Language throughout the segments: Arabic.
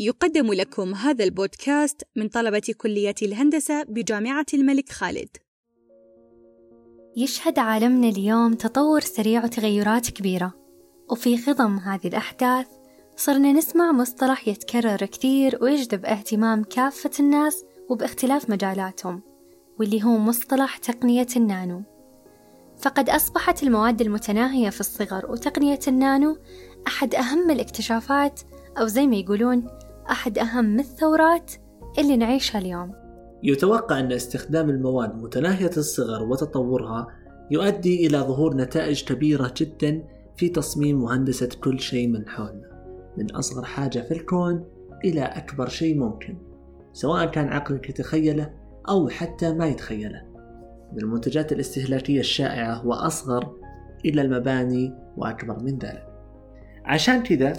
يقدم لكم هذا البودكاست من طلبة كلية الهندسة بجامعة الملك خالد. يشهد عالمنا اليوم تطور سريع وتغيرات كبيرة، وفي خضم هذه الأحداث صرنا نسمع مصطلح يتكرر كثير ويجذب اهتمام كافة الناس وباختلاف مجالاتهم، واللي هو مصطلح تقنية النانو. فقد أصبحت المواد المتناهية في الصغر وتقنية النانو أحد أهم الاكتشافات أو زي ما يقولون أحد أهم الثورات اللي نعيشها اليوم. يتوقع أن استخدام المواد متناهية الصغر وتطورها يؤدي إلى ظهور نتائج كبيرة جدا في تصميم وهندسة كل شيء من حولنا. من أصغر حاجة في الكون إلى أكبر شيء ممكن سواء كان عقلك يتخيله أو حتى ما يتخيله. من المنتجات الاستهلاكية الشائعة وأصغر إلى المباني وأكبر من ذلك. عشان كذا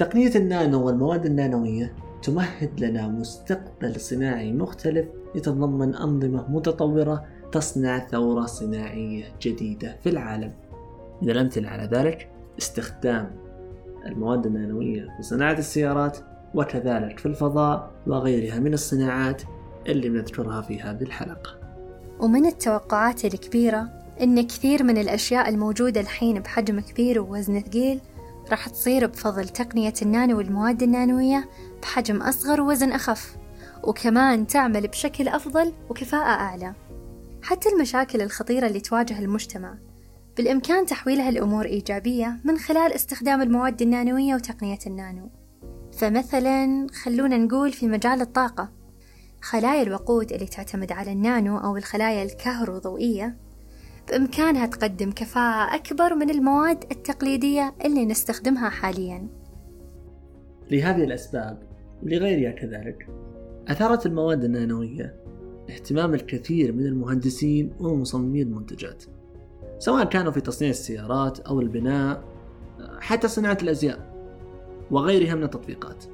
تقنية النانو والمواد النانوية تمهد لنا مستقبل صناعي مختلف يتضمن أنظمة متطورة تصنع ثورة صناعية جديدة في العالم. من الأمثلة على ذلك استخدام المواد النانوية في صناعة السيارات وكذلك في الفضاء وغيرها من الصناعات اللي بنذكرها في هذه الحلقة. ومن التوقعات الكبيرة إن كثير من الأشياء الموجودة الحين بحجم كبير ووزن ثقيل راح تصير بفضل تقنية النانو والمواد النانوية بحجم أصغر ووزن أخف وكمان تعمل بشكل أفضل وكفاءة أعلى. حتى المشاكل الخطيرة اللي تواجه المجتمع بالإمكان تحويلها لأمور إيجابية من خلال استخدام المواد النانوية وتقنية النانو. فمثلا خلونا نقول في مجال الطاقة. خلايا الوقود اللي تعتمد على النانو أو الخلايا الكهروضوئية بإمكانها تقدم كفاءة أكبر من المواد التقليدية اللي نستخدمها حاليا. لهذه الأسباب ولغيرها كذلك أثارت المواد النانوية اهتمام الكثير من المهندسين ومصممي المنتجات سواء كانوا في تصنيع السيارات أو البناء حتى صناعة الأزياء وغيرها من التطبيقات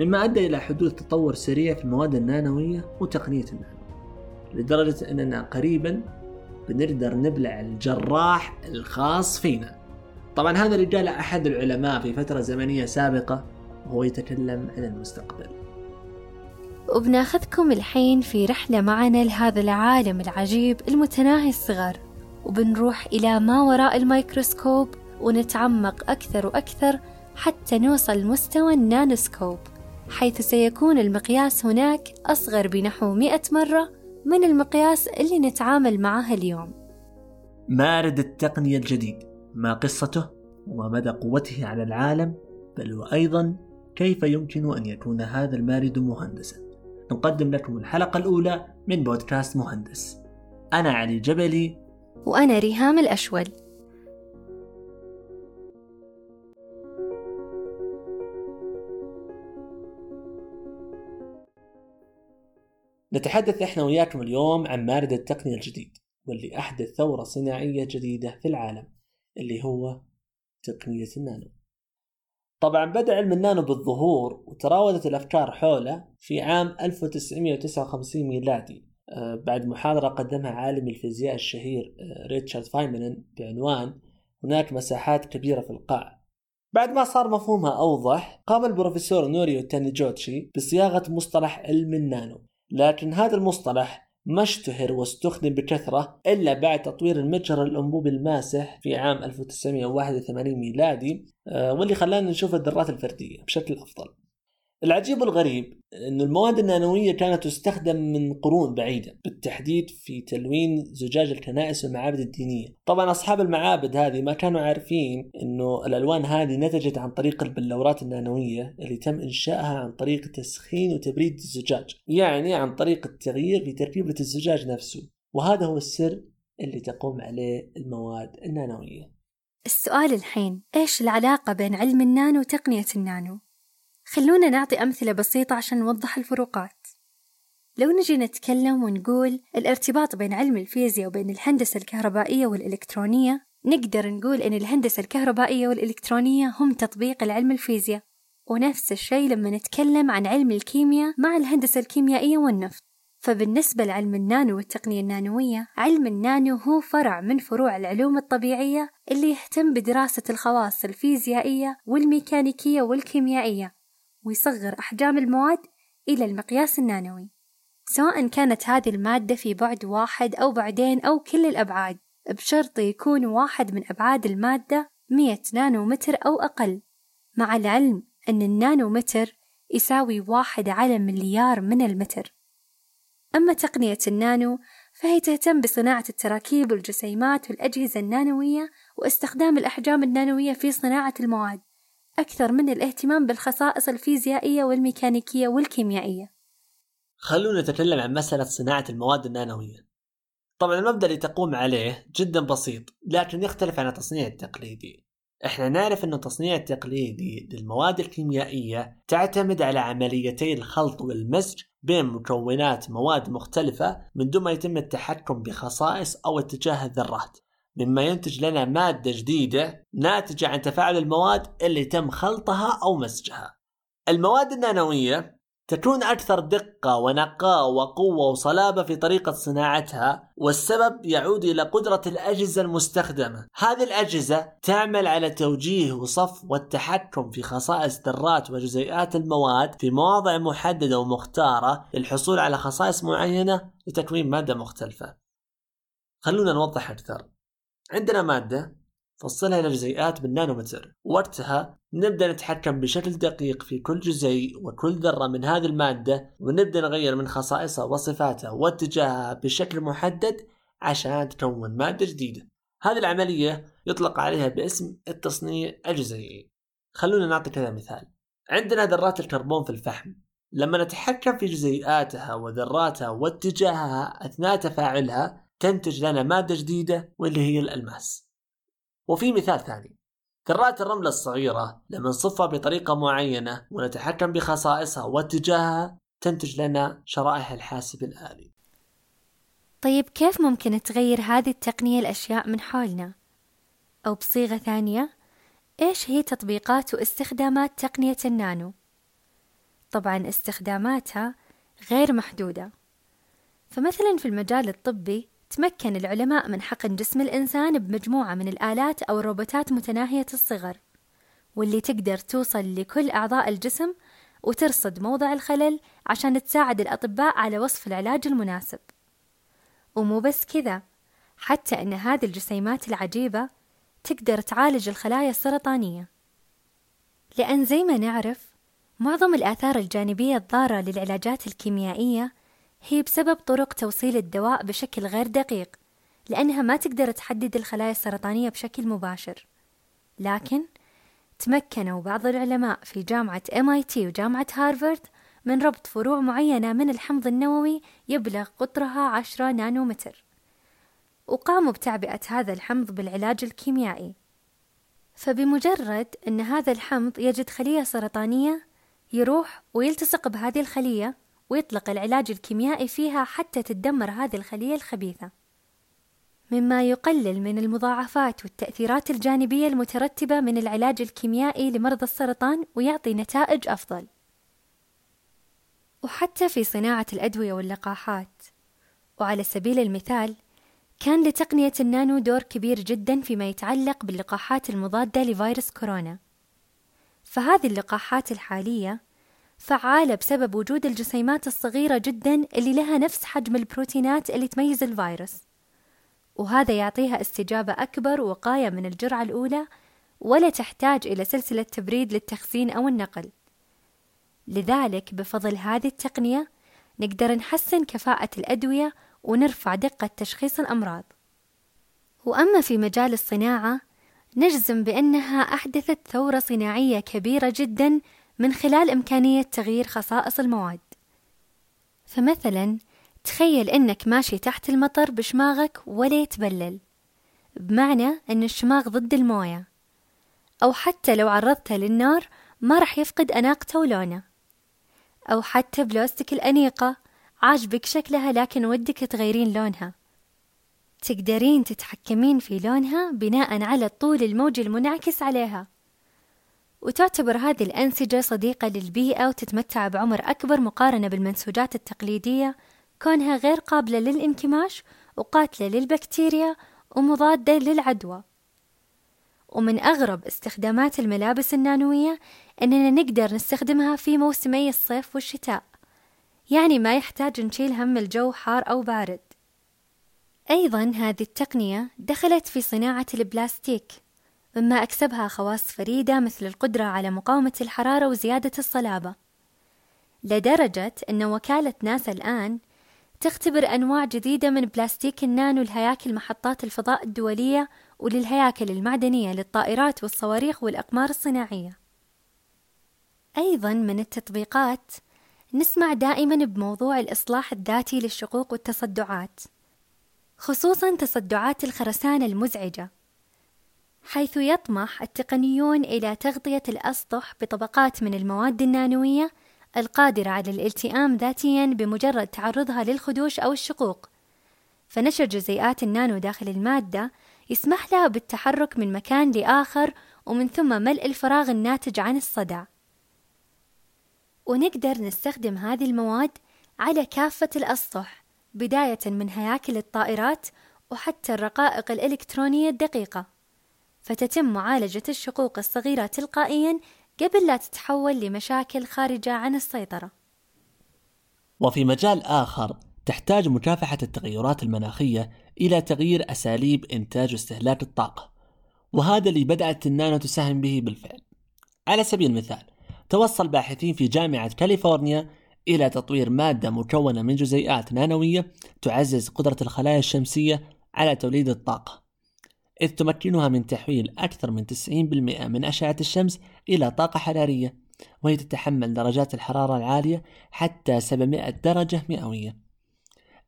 مما أدى إلى حدوث تطور سريع في المواد النانوية وتقنية النانو لدرجة أننا قريبا بنقدر نبلع الجراح الخاص فينا. طبعا هذا الرجال أحد العلماء في فترة زمنية سابقة وهو يتكلم عن المستقبل. وبناخذكم الحين في رحلة معنا لهذا العالم العجيب المتناهي الصغر. وبنروح إلى ما وراء الميكروسكوب ونتعمق أكثر وأكثر حتى نوصل لمستوى النانوسكوب حيث سيكون المقياس هناك أصغر بنحو مئة مرة من المقياس اللي نتعامل معه اليوم؟ مارد التقنية الجديد ما قصته وما مدى قوته على العالم بل وأيضا كيف يمكن أن يكون هذا المارد مهندسا. نقدم لكم الحلقة الأولى من بودكاست مهندس. أنا علي جبلي. وأنا ريهام الأشول. نتحدث إحنا وياكم اليوم عن مارد التقنية الجديد واللي أحدث ثورة صناعية جديدة في العالم اللي هو تقنية النانو. طبعا بدأ علم النانو بالظهور وتراودت الأفكار حوله في عام 1959 ميلادي. آه، بعد محاضرة قدمها عالم الفيزياء الشهير آه، ريتشارد فايمنن بعنوان هناك مساحات كبيرة في القاع بعد ما صار مفهومها أوضح قام البروفيسور نوريو تانيجوتشي بصياغة مصطلح علم النانو. لكن هذا المصطلح ما اشتهر واستخدم بكثرة إلا بعد تطوير المتجر الأنبوبي الماسح في عام 1981 ميلادي آه، واللي خلانا نشوف الذرات الفردية بشكل أفضل. العجيب والغريب أن المواد النانوية كانت تستخدم من قرون بعيدة بالتحديد في تلوين زجاج الكنائس والمعابد الدينية. طبعا أصحاب المعابد هذه ما كانوا عارفين أنه الألوان هذه نتجت عن طريق البلورات النانوية اللي تم إنشائها عن طريق تسخين وتبريد الزجاج يعني عن طريق التغيير في تركيبة الزجاج نفسه. وهذا هو السر اللي تقوم عليه المواد النانوية. السؤال الحين إيش العلاقة بين علم النانو وتقنية النانو؟ خلونا نعطي أمثلة بسيطة عشان نوضح الفروقات. لو نجي نتكلم ونقول الارتباط بين علم الفيزياء وبين الهندسة الكهربائية والإلكترونية نقدر نقول إن الهندسة الكهربائية والإلكترونية هم تطبيق العلم الفيزياء. ونفس الشيء لما نتكلم عن علم الكيمياء مع الهندسة الكيميائية والنفط. فبالنسبة لعلم النانو والتقنية النانوية علم النانو هو فرع من فروع العلوم الطبيعية اللي يهتم بدراسة الخواص الفيزيائية والميكانيكية والكيميائية. ويصغر أحجام المواد إلى المقياس النانوي سواء كانت هذه المادة في بعد واحد أو بعدين أو كل الأبعاد بشرط يكون واحد من أبعاد المادة 100 نانومتر أو أقل مع العلم أن النانومتر يساوي واحد على مليار من المتر. أما تقنية النانو فهي تهتم بصناعة التراكيب والجسيمات والأجهزة النانوية واستخدام الأحجام النانوية في صناعة المواد. أكثر من الاهتمام بالخصائص الفيزيائية والميكانيكية والكيميائية. خلونا نتكلم عن مسألة صناعة المواد النانوية. طبعا المبدأ اللي تقوم عليه جدا بسيط لكن يختلف عن التصنيع التقليدي. إحنا نعرف إن التصنيع التقليدي للمواد الكيميائية تعتمد على عمليتي الخلط والمزج بين مكونات مواد مختلفة من دون ما يتم التحكم بخصائص أو اتجاه الذرات. مما ينتج لنا مادة جديدة ناتجة عن تفاعل المواد اللي تم خلطها أو مزجها المواد النانوية تكون أكثر دقة ونقاء وقوة وصلابة في طريقة صناعتها والسبب يعود إلى قدرة الأجهزة المستخدمة. هذه الأجهزة تعمل على توجيه وصف والتحكم في خصائص ذرات وجزيئات المواد في مواضع محددة ومختارة للحصول على خصائص معينة لتكوين مادة مختلفة. خلونا نوضح أكثر. عندنا مادة فصلها إلى جزيئات بالنانومتر وقتها نبدأ نتحكم بشكل دقيق في كل جزيء وكل ذرة من هذه المادة ونبدأ نغير من خصائصها وصفاتها واتجاهها بشكل محدد عشان تكون مادة جديدة. هذه العملية يطلق عليها باسم التصنيع الجزيئي. خلونا نعطي كذا مثال. عندنا ذرات الكربون في الفحم. لما نتحكم في جزيئاتها وذراتها واتجاهها أثناء تفاعلها تنتج لنا مادة جديدة واللي هي الألماس وفي مثال ثاني ذرات الرمل الصغيرة لما نصفها بطريقة معينة ونتحكم بخصائصها واتجاهها تنتج لنا شرائح الحاسب الآلي طيب كيف ممكن تغير هذه التقنية الأشياء من حولنا؟ أو بصيغة ثانية إيش هي تطبيقات واستخدامات تقنية النانو؟ طبعا استخداماتها غير محدودة فمثلا في المجال الطبي تمكن العلماء من حقن جسم الإنسان بمجموعة من الآلات أو الروبوتات متناهية الصغر واللي تقدر توصل لكل أعضاء الجسم وترصد موضع الخلل عشان تساعد الأطباء على وصف العلاج المناسب. ومو بس كذا حتى أن هذه الجسيمات العجيبة تقدر تعالج الخلايا السرطانية. لأن زي ما نعرف معظم الآثار الجانبية الضارة للعلاجات الكيميائية هي بسبب طرق توصيل الدواء بشكل غير دقيق لأنها ما تقدر تحدد الخلايا السرطانية بشكل مباشر. لكن تمكنوا بعض العلماء في جامعة MIT وجامعة هارفارد من ربط فروع معينة من الحمض النووي يبلغ قطرها 10 نانومتر. وقاموا بتعبئة هذا الحمض بالعلاج الكيميائي. فبمجرد أن هذا الحمض يجد خلية سرطانية يروح ويلتصق بهذه الخلية ويطلق العلاج الكيميائي فيها حتى تدمر هذه الخلية الخبيثة. مما يقلل من المضاعفات والتأثيرات الجانبية المترتبة من العلاج الكيميائي لمرضى السرطان ويعطي نتائج أفضل. وحتى في صناعة الأدوية واللقاحات. وعلى سبيل المثال كان لتقنية النانو دور كبير جدا فيما يتعلق باللقاحات المضادة لفيروس كورونا. فهذه اللقاحات الحالية فعالة بسبب وجود الجسيمات الصغيرة جدا اللي لها نفس حجم البروتينات اللي تميز الفيروس. وهذا يعطيها استجابة أكبر ووقاية من الجرعة الأولى ولا تحتاج إلى سلسلة تبريد للتخزين أو النقل. لذلك بفضل هذه التقنية نقدر نحسن كفاءة الأدوية ونرفع دقة تشخيص الأمراض. وأما في مجال الصناعة نجزم بأنها أحدثت ثورة صناعية كبيرة جدا من خلال إمكانية تغيير خصائص المواد. فمثلا تخيل إنك ماشي تحت المطر بشماغك ولا يتبلل. بمعنى أن الشماغ ضد الموية. أو حتى لو عرضته للنار ما رح يفقد أناقته ولونه. أو حتى بلوستك الأنيقة عاجبك شكلها لكن ودك تغيرين لونها. تقدرين تتحكمين في لونها بناء على الطول الموجي المنعكس عليها. وتعتبر هذه الأنسجة صديقة للبيئة وتتمتع بعمر أكبر مقارنة بالمنسوجات التقليدية كونها غير قابلة للانكماش وقاتلة للبكتيريا ومضادة للعدوى. ومن أغرب استخدامات الملابس النانوية أننا نقدر نستخدمها في موسمي الصيف والشتاء يعني ما يحتاج نشيل هم الجو حار أو بارد. أيضا هذه التقنية دخلت في صناعة البلاستيك. مما أكسبها خواص فريدة مثل القدرة على مقاومة الحرارة وزيادة الصلابة لدرجة أن وكالة ناسا الآن تختبر أنواع جديدة من بلاستيك النانو لهياكل محطات الفضاء الدولية وللهياكل المعدنية للطائرات والصواريخ والأقمار الصناعية. أيضا من التطبيقات نسمع دائما بموضوع الإصلاح الذاتي للشقوق والتصدعات، خصوصا تصدعات الخرسانة المزعجة، حيث يطمح التقنيون إلى تغطية الأسطح بطبقات من المواد النانوية القادرة على الالتئام ذاتيا بمجرد تعرضها للخدوش أو الشقوق. فنشر جزيئات النانو داخل المادة يسمح لها بالتحرك من مكان لآخر ومن ثم ملء الفراغ الناتج عن الصدع. ونقدر نستخدم هذه المواد على كافة الأسطح بداية من هياكل الطائرات وحتى الرقائق الإلكترونية الدقيقة. فتتم معالجة الشقوق الصغيرة تلقائيا قبل لا تتحول لمشاكل خارجة عن السيطرة. وفي مجال آخر تحتاج مكافحة التغيرات المناخية إلى تغيير أساليب إنتاج واستهلاك الطاقة، وهذا اللي بدأت النانو تساهم به بالفعل. على سبيل المثال، توصل باحثين في جامعة كاليفورنيا إلى تطوير مادة مكونة من جزيئات نانوية تعزز قدرة الخلايا الشمسية على توليد الطاقة إذ تمكنها من تحويل أكثر من 90% من أشعة الشمس إلى طاقة حرارية وهي تتحمل درجات الحرارة العالية حتى 700 درجة مئوية.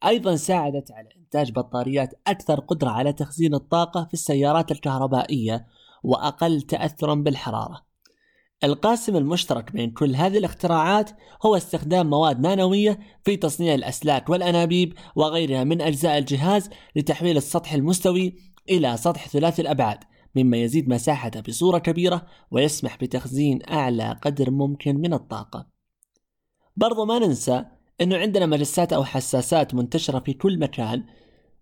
أيضا ساعدت على إنتاج بطاريات أكثر قدرة على تخزين الطاقة في السيارات الكهربائية وأقل تأثرا بالحرارة. القاسم المشترك بين كل هذه الاختراعات هو استخدام مواد نانوية في تصنيع الأسلاك والأنابيب وغيرها من أجزاء الجهاز لتحويل السطح المستوي إلى سطح ثلاثي الأبعاد مما يزيد مساحته بصورة كبيرة ويسمح بتخزين أعلى قدر ممكن من الطاقة. برضو ما ننسى أنه عندنا مجسات أو حساسات منتشرة في كل مكان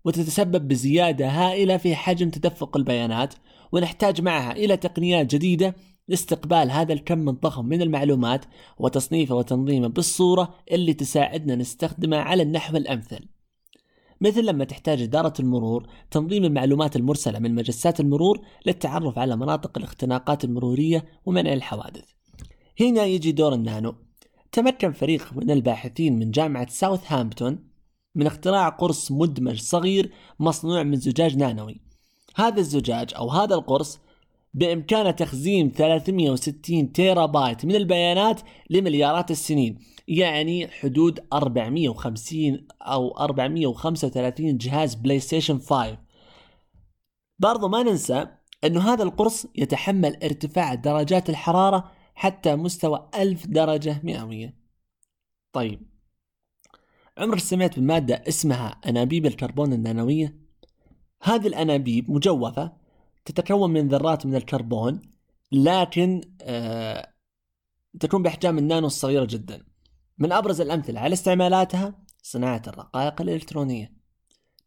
وتتسبب بزيادة هائلة في حجم تدفق البيانات ونحتاج معها إلى تقنيات جديدة لاستقبال هذا الكم الضخم من المعلومات وتصنيفه وتنظيمه بالصورة اللي تساعدنا نستخدمه على النحو الأمثل. مثل لما تحتاج إدارة المرور تنظيم المعلومات المرسلة من مجسات المرور للتعرف على مناطق الاختناقات المرورية ومنع الحوادث. هنا يجي دور النانو. تمكن فريق من الباحثين من جامعة ساوثهامبتون من اختراع قرص مدمج صغير مصنوع من زجاج نانوي. هذا الزجاج أو هذا القرص بإمكانه تخزين 360 تيرا بايت من البيانات لمليارات السنين يعني حدود 450 أو 435 جهاز بلاي ستيشن 5 برضو ما ننسى أنه هذا القرص يتحمل ارتفاع درجات الحرارة حتى مستوى 1000 درجة مئوية. طيب. عمرك سمعت بمادة اسمها أنابيب الكربون النانوية؟ هذه الأنابيب مجوفة تتكون من ذرات من الكربون لكن آه تكون بأحجام النانو الصغيرة جدا. من أبرز الأمثلة على استعمالاتها صناعة الرقائق الإلكترونية.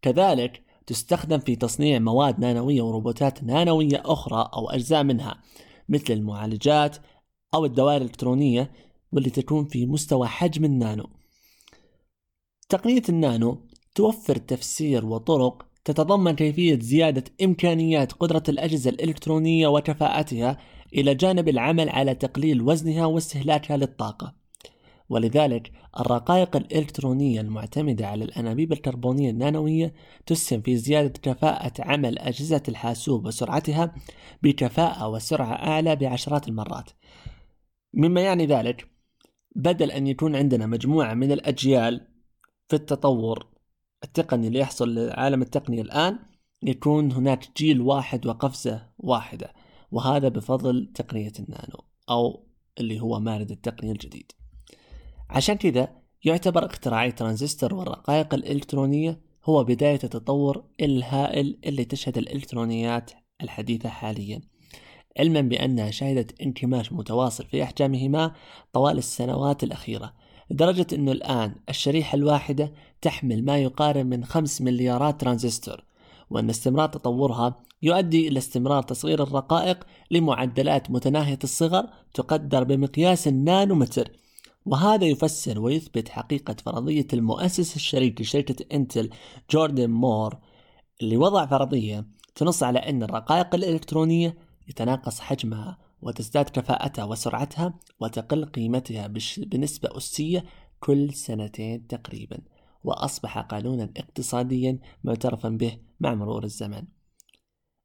كذلك تستخدم في تصنيع مواد نانوية وروبوتات نانوية أخرى أو أجزاء منها مثل المعالجات أو الدوائر الإلكترونية واللي تكون في مستوى حجم النانو. تقنية النانو توفر تفسير وطرق تتضمن كيفية زيادة إمكانيات قدرة الأجهزة الإلكترونية وكفاءتها إلى جانب العمل على تقليل وزنها واستهلاكها للطاقة. ولذلك الرقائق الإلكترونية المعتمدة على الأنابيب الكربونية النانوية تسهم في زيادة كفاءة عمل أجهزة الحاسوب وسرعتها بكفاءة وسرعة أعلى بعشرات المرات. مما يعني ذلك بدل أن يكون عندنا مجموعة من الأجيال في التطور التقني اللي يحصل لعالم التقنية الآن يكون هناك جيل واحد وقفزة واحدة وهذا بفضل تقنية النانو أو اللي هو مارد التقنية الجديد. عشان كذا يعتبر اختراعي ترانزستور والرقائق الإلكترونية هو بداية التطور الهائل اللي تشهد الإلكترونيات الحديثة حاليا. علما بأنها شهدت انكماش متواصل في أحجامهما طوال السنوات الأخيرة لدرجة أنه الآن الشريحة الواحدة تحمل ما يقارب من 5 مليارات ترانزستور وأن استمرار تطورها يؤدي إلى استمرار تصغير الرقائق لمعدلات متناهية الصغر تقدر بمقياس النانومتر وهذا يفسر ويثبت حقيقة فرضية المؤسس الشريك لشركة انتل جوردن مور اللي وضع فرضية تنص على أن الرقائق الإلكترونية يتناقص حجمها وتزداد كفاءتها وسرعتها وتقل قيمتها بنسبة أسية كل سنتين تقريبا وأصبح قانونا اقتصاديا معترفا به مع مرور الزمن.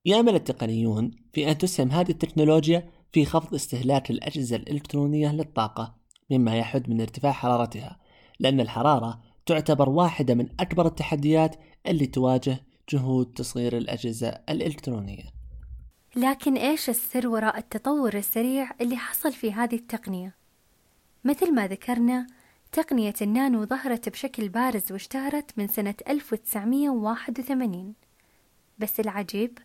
يأمل التقنيون في أن تسهم هذه التكنولوجيا في خفض استهلاك الأجهزة الإلكترونية للطاقة. مما يحد من ارتفاع حرارتها لأن الحرارة تعتبر واحدة من أكبر التحديات اللي تواجه جهود تصغير الأجهزة الإلكترونية. لكن إيش السر وراء التطور السريع اللي حصل في هذه التقنية؟ مثل ما ذكرنا تقنية النانو ظهرت بشكل بارز واشتهرت من سنة 1981 بس العجيب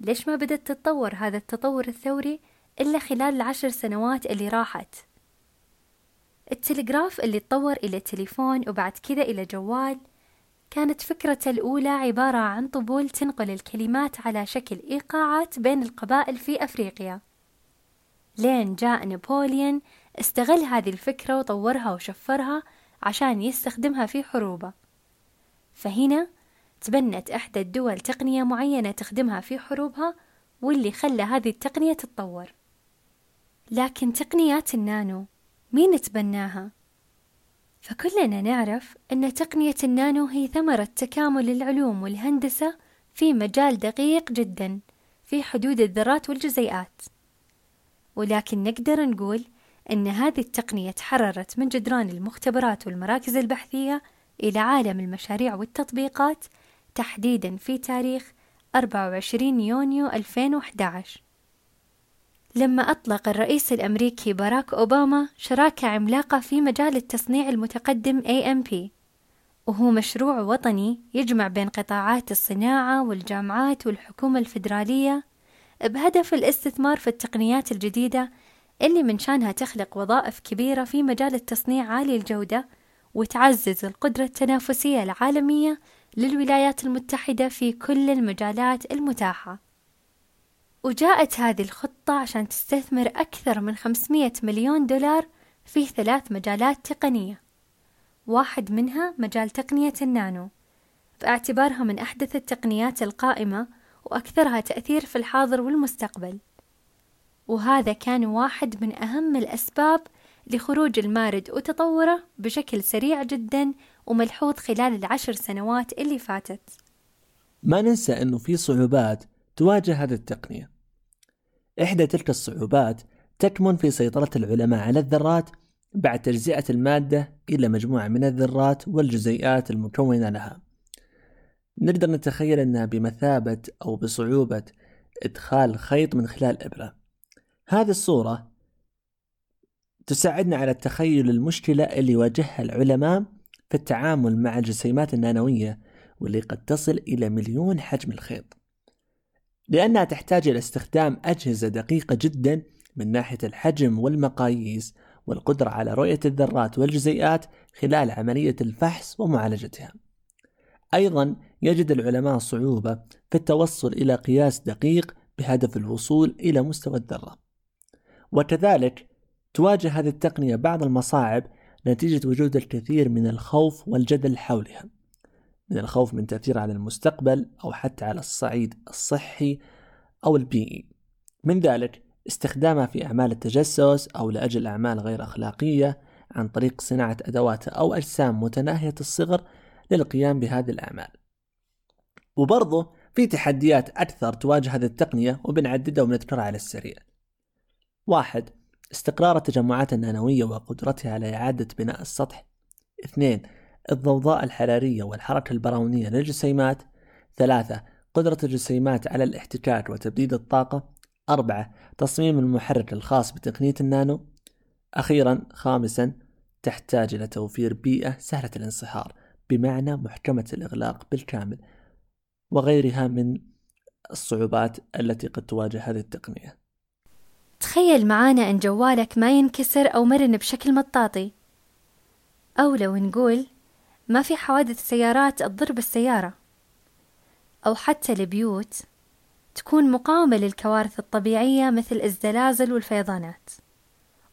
ليش ما بدأت تتطور هذا التطور الثوري إلا خلال العشر سنوات اللي راحت؟ التلغراف اللي تطور إلى تليفون وبعد كذا إلى جوال. كانت فكرته الأولى عبارة عن طبول تنقل الكلمات على شكل إيقاعات بين القبائل في أفريقيا. لين جاء نابليون استغل هذه الفكرة وطورها وشفرها عشان يستخدمها في حروبه. فهنا تبنت إحدى الدول تقنية معينة تخدمها في حروبها واللي خلى هذه التقنية تتطور. لكن تقنيات النانو مين تبناها؟ فكلنا نعرف أن تقنية النانو هي ثمرة تكامل العلوم والهندسة في مجال دقيق جدا في حدود الذرات والجزيئات ولكن نقدر نقول أن هذه التقنية تحررت من جدران المختبرات والمراكز البحثية إلى عالم المشاريع والتطبيقات تحديدا في تاريخ 24 يونيو 2011 لما أطلق الرئيس الأمريكي باراك أوباما شراكة عملاقة في مجال التصنيع المتقدم AMP وهو مشروع وطني يجمع بين قطاعات الصناعة والجامعات والحكومة الفيدرالية بهدف الاستثمار في التقنيات الجديدة اللي من شانها تخلق وظائف كبيرة في مجال التصنيع عالي الجودة وتعزز القدرة التنافسية العالمية للولايات المتحدة في كل المجالات المتاحة. وجاءت هذه الخطة عشان تستثمر أكثر من 500 مليون دولار في ثلاث مجالات تقنية. واحد منها مجال تقنية النانو. باعتبارها من أحدث التقنيات القائمة وأكثرها تأثير في الحاضر والمستقبل. وهذا كان واحد من أهم الأسباب لخروج المارد وتطوره بشكل سريع جدا وملحوظ خلال العشر سنوات اللي فاتت. ما ننسى أنه في صعوبات تواجه هذه التقنية. إحدى تلك الصعوبات تكمن في سيطرة العلماء على الذرات بعد تجزئة المادة إلى مجموعة من الذرات والجزيئات المكونة لها. نقدر نتخيل أنها بمثابة أو بصعوبة إدخال خيط من خلال إبرة. هذه الصورة تساعدنا على تخيل المشكلة اللي يواجهها العلماء في التعامل مع الجسيمات النانوية واللي قد تصل إلى مليون حجم الخيط. لأنها تحتاج إلى استخدام أجهزة دقيقة جدا من ناحية الحجم والمقاييس والقدرة على رؤية الذرات والجزيئات خلال عملية الفحص ومعالجتها. أيضا يجد العلماء صعوبة في التوصل إلى قياس دقيق بهدف الوصول إلى مستوى الذرة. وكذلك تواجه هذه التقنية بعض المصاعب نتيجة وجود الكثير من الخوف والجدل حولها. من الخوف من تأثير على المستقبل أو حتى على الصعيد الصحي أو البيئي من ذلك استخدامها في أعمال التجسس أو لأجل أعمال غير أخلاقية عن طريق صناعة أدوات أو أجسام متناهية الصغر للقيام بهذه الأعمال. وبرضه في تحديات أكثر تواجه هذه التقنية وبنعددها وبنذكرها على السريع. واحد استقرار التجمعات النانوية وقدرتها على إعادة بناء السطح. اثنين الضوضاء الحرارية والحركة البرونية للجسيمات. ثلاثة قدرة الجسيمات على الاحتكاك وتبديد الطاقة. أربعة تصميم المحرك الخاص بتقنية النانو. أخيرا خامسا تحتاج إلى توفير بيئة سهلة الانصهار بمعنى محكمة الإغلاق بالكامل وغيرها من الصعوبات التي قد تواجه هذه التقنية. تخيل معانا أن جوالك ما ينكسر أو مرن بشكل مطاطي. أو لو نقول ما في حوادث سيارات تضر بالسيارة أو حتى البيوت تكون مقاومة للكوارث الطبيعية مثل الزلازل والفيضانات.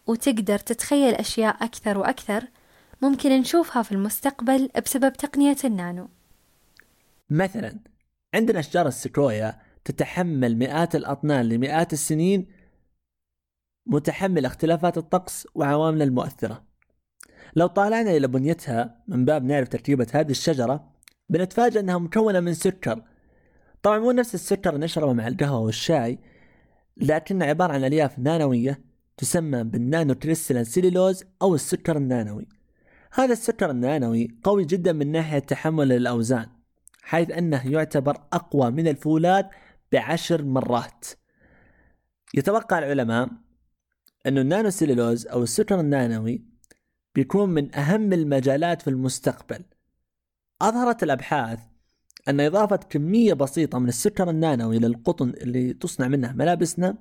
وتقدر تتخيل أشياء أكثر وأكثر ممكن نشوفها في المستقبل بسبب تقنية النانو. مثلا عندنا أشجار السكويا تتحمل مئات الأطنان لمئات السنين متحمل اختلافات الطقس وعوامل المؤثرة. لو طالعنا إلى بنيتها من باب نعرف تركيبة هذه الشجرة بنتفاجأ أنها مكونة من سكر. طبعا مو نفس السكر اللي نشربه مع القهوة والشاي لكنه عبارة عن ألياف نانوية تسمى بال nanocrystalline cellulose أو السكر النانوي. هذا السكر النانوي قوي جدا من ناحية تحمل الأوزان حيث أنه يعتبر أقوى من الفولاذ بعشر مرات. يتوقع العلماء أن ال nanocellulose أو السكر النانوي بيكون من أهم المجالات في المستقبل. أظهرت الأبحاث أن إضافة كمية بسيطة من السكر النانوي للقطن اللي تصنع منه ملابسنا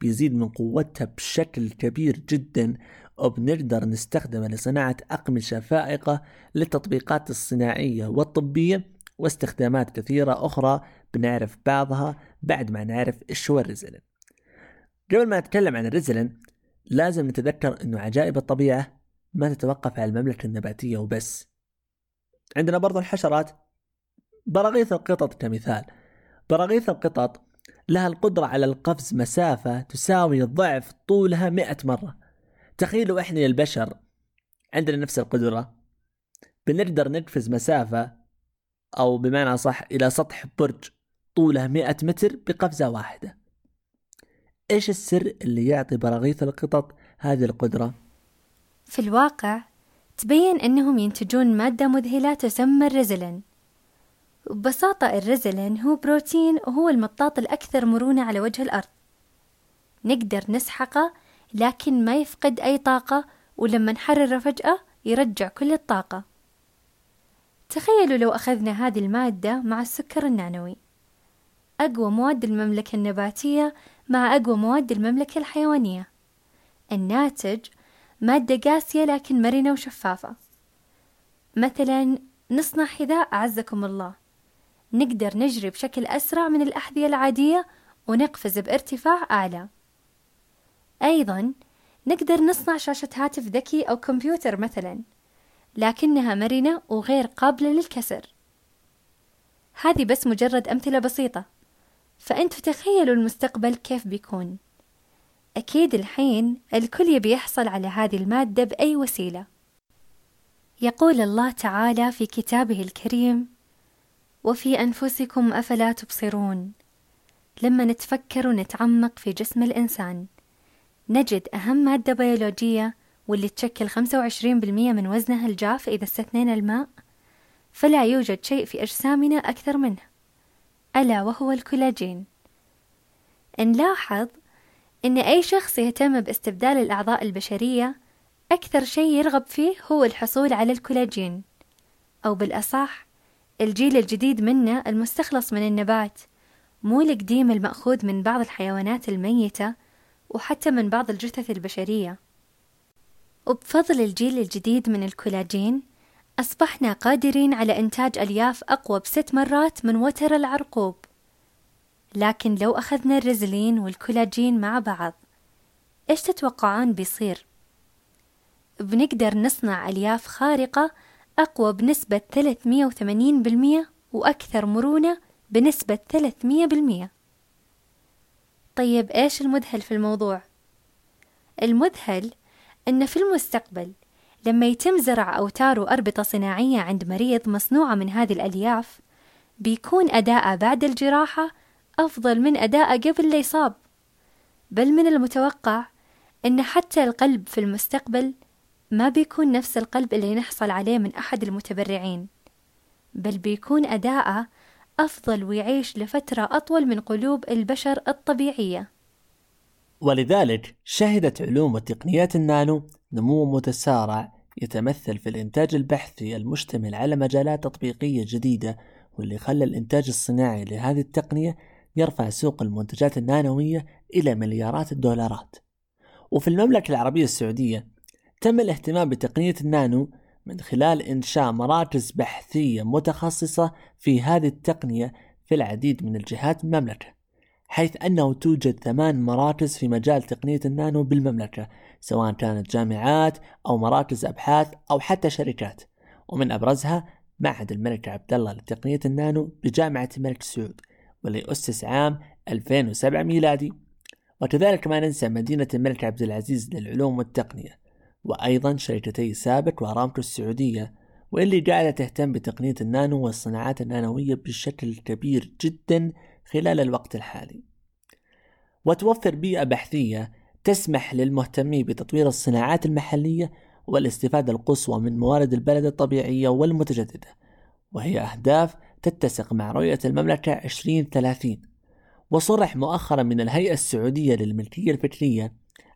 بيزيد من قوتها بشكل كبير جدا وبنقدر نستخدمه لصناعة أقمشة فائقة للتطبيقات الصناعية والطبية واستخدامات كثيرة أخرى بنعرف بعضها بعد ما نعرف إيش هو الريزلين. قبل ما نتكلم عن الريزلين لازم نتذكر أنه عجائب الطبيعة ما تتوقف على المملكة النباتية وبس. عندنا برضو الحشرات. براغيث القطط كمثال. براغيث القطط لها القدرة على القفز مسافة تساوي ضعف طولها مئة مرة. تخيلوا إحنا البشر عندنا نفس القدرة. بنقدر نقفز مسافة أو بمعنى صح إلى سطح برج طوله مئة متر بقفزة واحدة. إيش السر اللي يعطي براغيث القطط هذه القدرة؟ في الواقع تبين أنهم ينتجون مادة مذهلة تسمى الريزلين. ببساطة الريزلين هو بروتين وهو المطاط الأكثر مرونة على وجه الأرض. نقدر نسحقه لكن ما يفقد أي طاقة ولما نحرره فجأة يرجع كل الطاقة. تخيلوا لو أخذنا هذه المادة مع السكر النانوي. أقوى مواد المملكة النباتية مع أقوى مواد المملكة الحيوانية. الناتج مادة قاسية لكن مرنة وشفافة. مثلا نصنع حذاء أعزكم الله. نقدر نجري بشكل أسرع من الأحذية العادية ونقفز بارتفاع أعلى. أيضا نقدر نصنع شاشة هاتف ذكي أو كمبيوتر مثلا لكنها مرنة وغير قابلة للكسر. هذه بس مجرد أمثلة بسيطة. فأنتوا تخيلوا المستقبل كيف بيكون. أكيد الحين الكل يبي يحصل على هذه المادة بأي وسيلة. يقول الله تعالى في كتابه الكريم وفي أنفسكم أفلا تبصرون. لما نتفكر ونتعمق في جسم الإنسان نجد أهم مادة بيولوجية واللي تشكل 25% من وزنها الجاف إذا استثنينا الماء فلا يوجد شيء في أجسامنا أكثر منه ألا وهو الكولاجين. نلاحظ إن أي شخص يهتم باستبدال الأعضاء البشرية أكثر شيء يرغب فيه هو الحصول على الكولاجين أو بالأصح الجيل الجديد منه المستخلص من النبات مو القديم المأخوذ من بعض الحيوانات الميتة وحتى من بعض الجثث البشرية. وبفضل الجيل الجديد من الكولاجين أصبحنا قادرين على إنتاج ألياف أقوى بست مرات من وتر العرقوب. لكن لو أخذنا الريزلين والكولاجين مع بعض إيش تتوقعون بيصير؟ بنقدر نصنع ألياف خارقة أقوى بنسبة 380% وأكثر مرونة بنسبة 300% طيب إيش المذهل في الموضوع؟ المذهل أن في المستقبل لما يتم زرع أوتار وأربطة صناعية عند مريض مصنوعة من هذه الألياف بيكون أداءه بعد الجراحة أفضل من أداءه قبل لا يصاب. بل من المتوقع أن حتى القلب في المستقبل ما بيكون نفس القلب اللي نحصل عليه من أحد المتبرعين بل بيكون أداءه أفضل ويعيش لفترة أطول من قلوب البشر الطبيعية. ولذلك شهدت علوم وتقنيات النانو نمو متسارع يتمثل في الإنتاج البحثي المشتمل على مجالات تطبيقية جديدة واللي خلى الإنتاج الصناعي لهذه التقنية يرفع سوق المنتجات النانوية إلى مليارات الدولارات. وفي المملكة العربية السعودية تم الاهتمام بتقنية النانو من خلال إنشاء مراكز بحثية متخصصة في هذه التقنية في العديد من الجهات بالمملكة حيث أنه توجد ثمان مراكز في مجال تقنية النانو بالمملكة سواء كانت جامعات أو مراكز أبحاث أو حتى شركات. ومن أبرزها معهد الملك عبد الله لتقنية النانو بجامعة الملك سعود. واللي أسس عام 2007 ميلادي. وكذلك ما ننسى مدينة الملك عبد العزيز للعلوم والتقنية وأيضا شركتي سابك وأرامكو السعودية واللي قاعدة تهتم بتقنية النانو والصناعات النانوية بشكل كبير جدا خلال الوقت الحالي. وتوفر بيئة بحثية تسمح للمهتمين بتطوير الصناعات المحلية والاستفادة القصوى من موارد البلد الطبيعية والمتجددة وهي أهداف تتسق مع رؤية المملكة 2030 وصرح مؤخرا من الهيئة السعودية للملكية الفكرية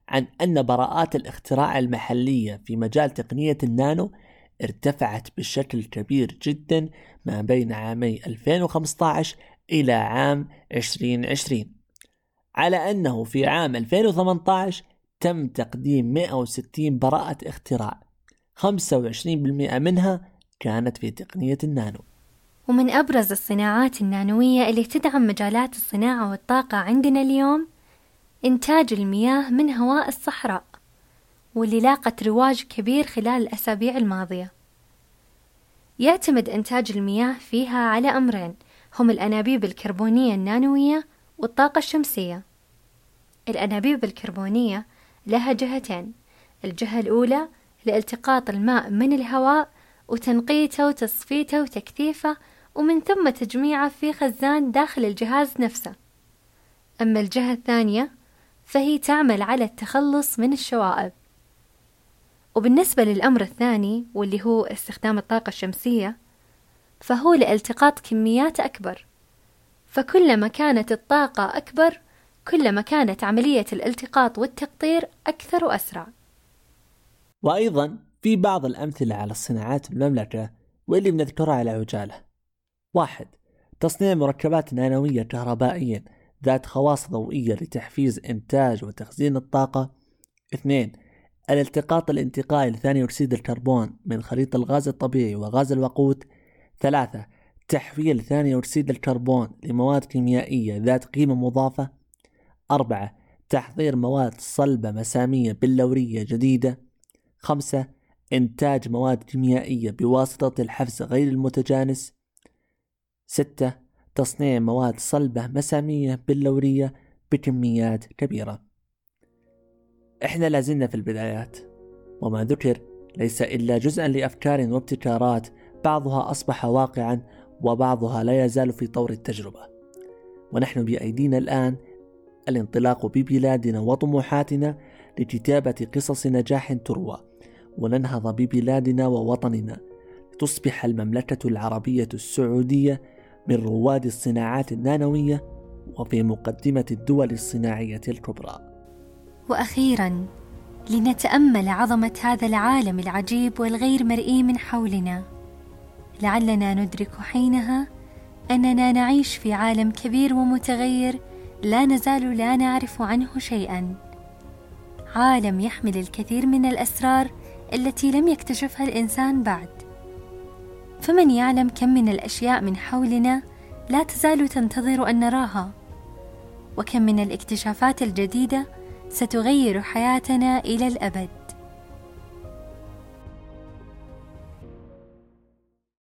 عن أن براءات الاختراع المحلية في مجال تقنية النانو ارتفعت بشكل كبير جدا ما بين عامي 2015 إلى عام 2020 على أنه في عام 2018 تم تقديم 160 براءة اختراع 25% منها كانت في تقنية النانو. ومن أبرز الصناعات النانوية اللي تدعم مجالات الصناعة والطاقة عندنا اليوم إنتاج المياه من هواء الصحراء واللي لاقت رواج كبير خلال الأسابيع الماضية. يعتمد إنتاج المياه فيها على أمرين هم الأنابيب الكربونية النانوية والطاقة الشمسية. الأنابيب الكربونية لها جهتين الجهة الأولى لالتقاط الماء من الهواء وتنقيته وتصفيته وتكثيفه ومن ثم تجميعه في خزان داخل الجهاز نفسه. أما الجهة الثانية فهي تعمل على التخلص من الشوائب. وبالنسبة للأمر الثاني واللي هو استخدام الطاقة الشمسية فهو لالتقاط كميات أكبر. فكلما كانت الطاقة أكبر كلما كانت عملية الالتقاط والتقطير أكثر وأسرع. وأيضا في بعض الأمثلة على الصناعات بالمملكة واللي بنذكرها على عجالة. واحد تصنيع مركبات نانوية كهربائية ذات خواص ضوئية لتحفيز إنتاج وتخزين الطاقة. اثنين الالتقاط الانتقائي لثاني أكسيد الكربون من خليط الغاز الطبيعي وغاز الوقود. ثلاثة تحويل ثاني أكسيد الكربون لمواد كيميائية ذات قيمة مضافة. أربعة تحضير مواد صلبة مسامية بلورية جديدة. خمسة إنتاج مواد كيميائية بواسطة الحفز غير المتجانس. ستة تصنيع مواد صلبة مسامية بلورية بكميات كبيرة. إحنا لازلنا في البدايات. وما ذكر ليس إلا جزءا لأفكار وابتكارات بعضها أصبح واقعا وبعضها لا يزال في طور التجربة. ونحن بأيدينا الآن الانطلاق ببلادنا وطموحاتنا لكتابة قصص نجاح تروى. وننهض ببلادنا ووطننا. لتصبح المملكة العربية السعودية من رواد الصناعات النانوية وفي مقدمة الدول الصناعية الكبرى. وأخيرا لنتأمل عظمة هذا العالم العجيب والغير مرئي من حولنا. لعلنا ندرك حينها أننا نعيش في عالم كبير ومتغير لا نزال لا نعرف عنه شيئا. عالم يحمل الكثير من الأسرار التي لم يكتشفها الإنسان بعد. فمن يعلم كم من الأشياء من حولنا لا تزال تنتظر أن نراها وكم من الاكتشافات الجديدة ستغير حياتنا إلى الأبد.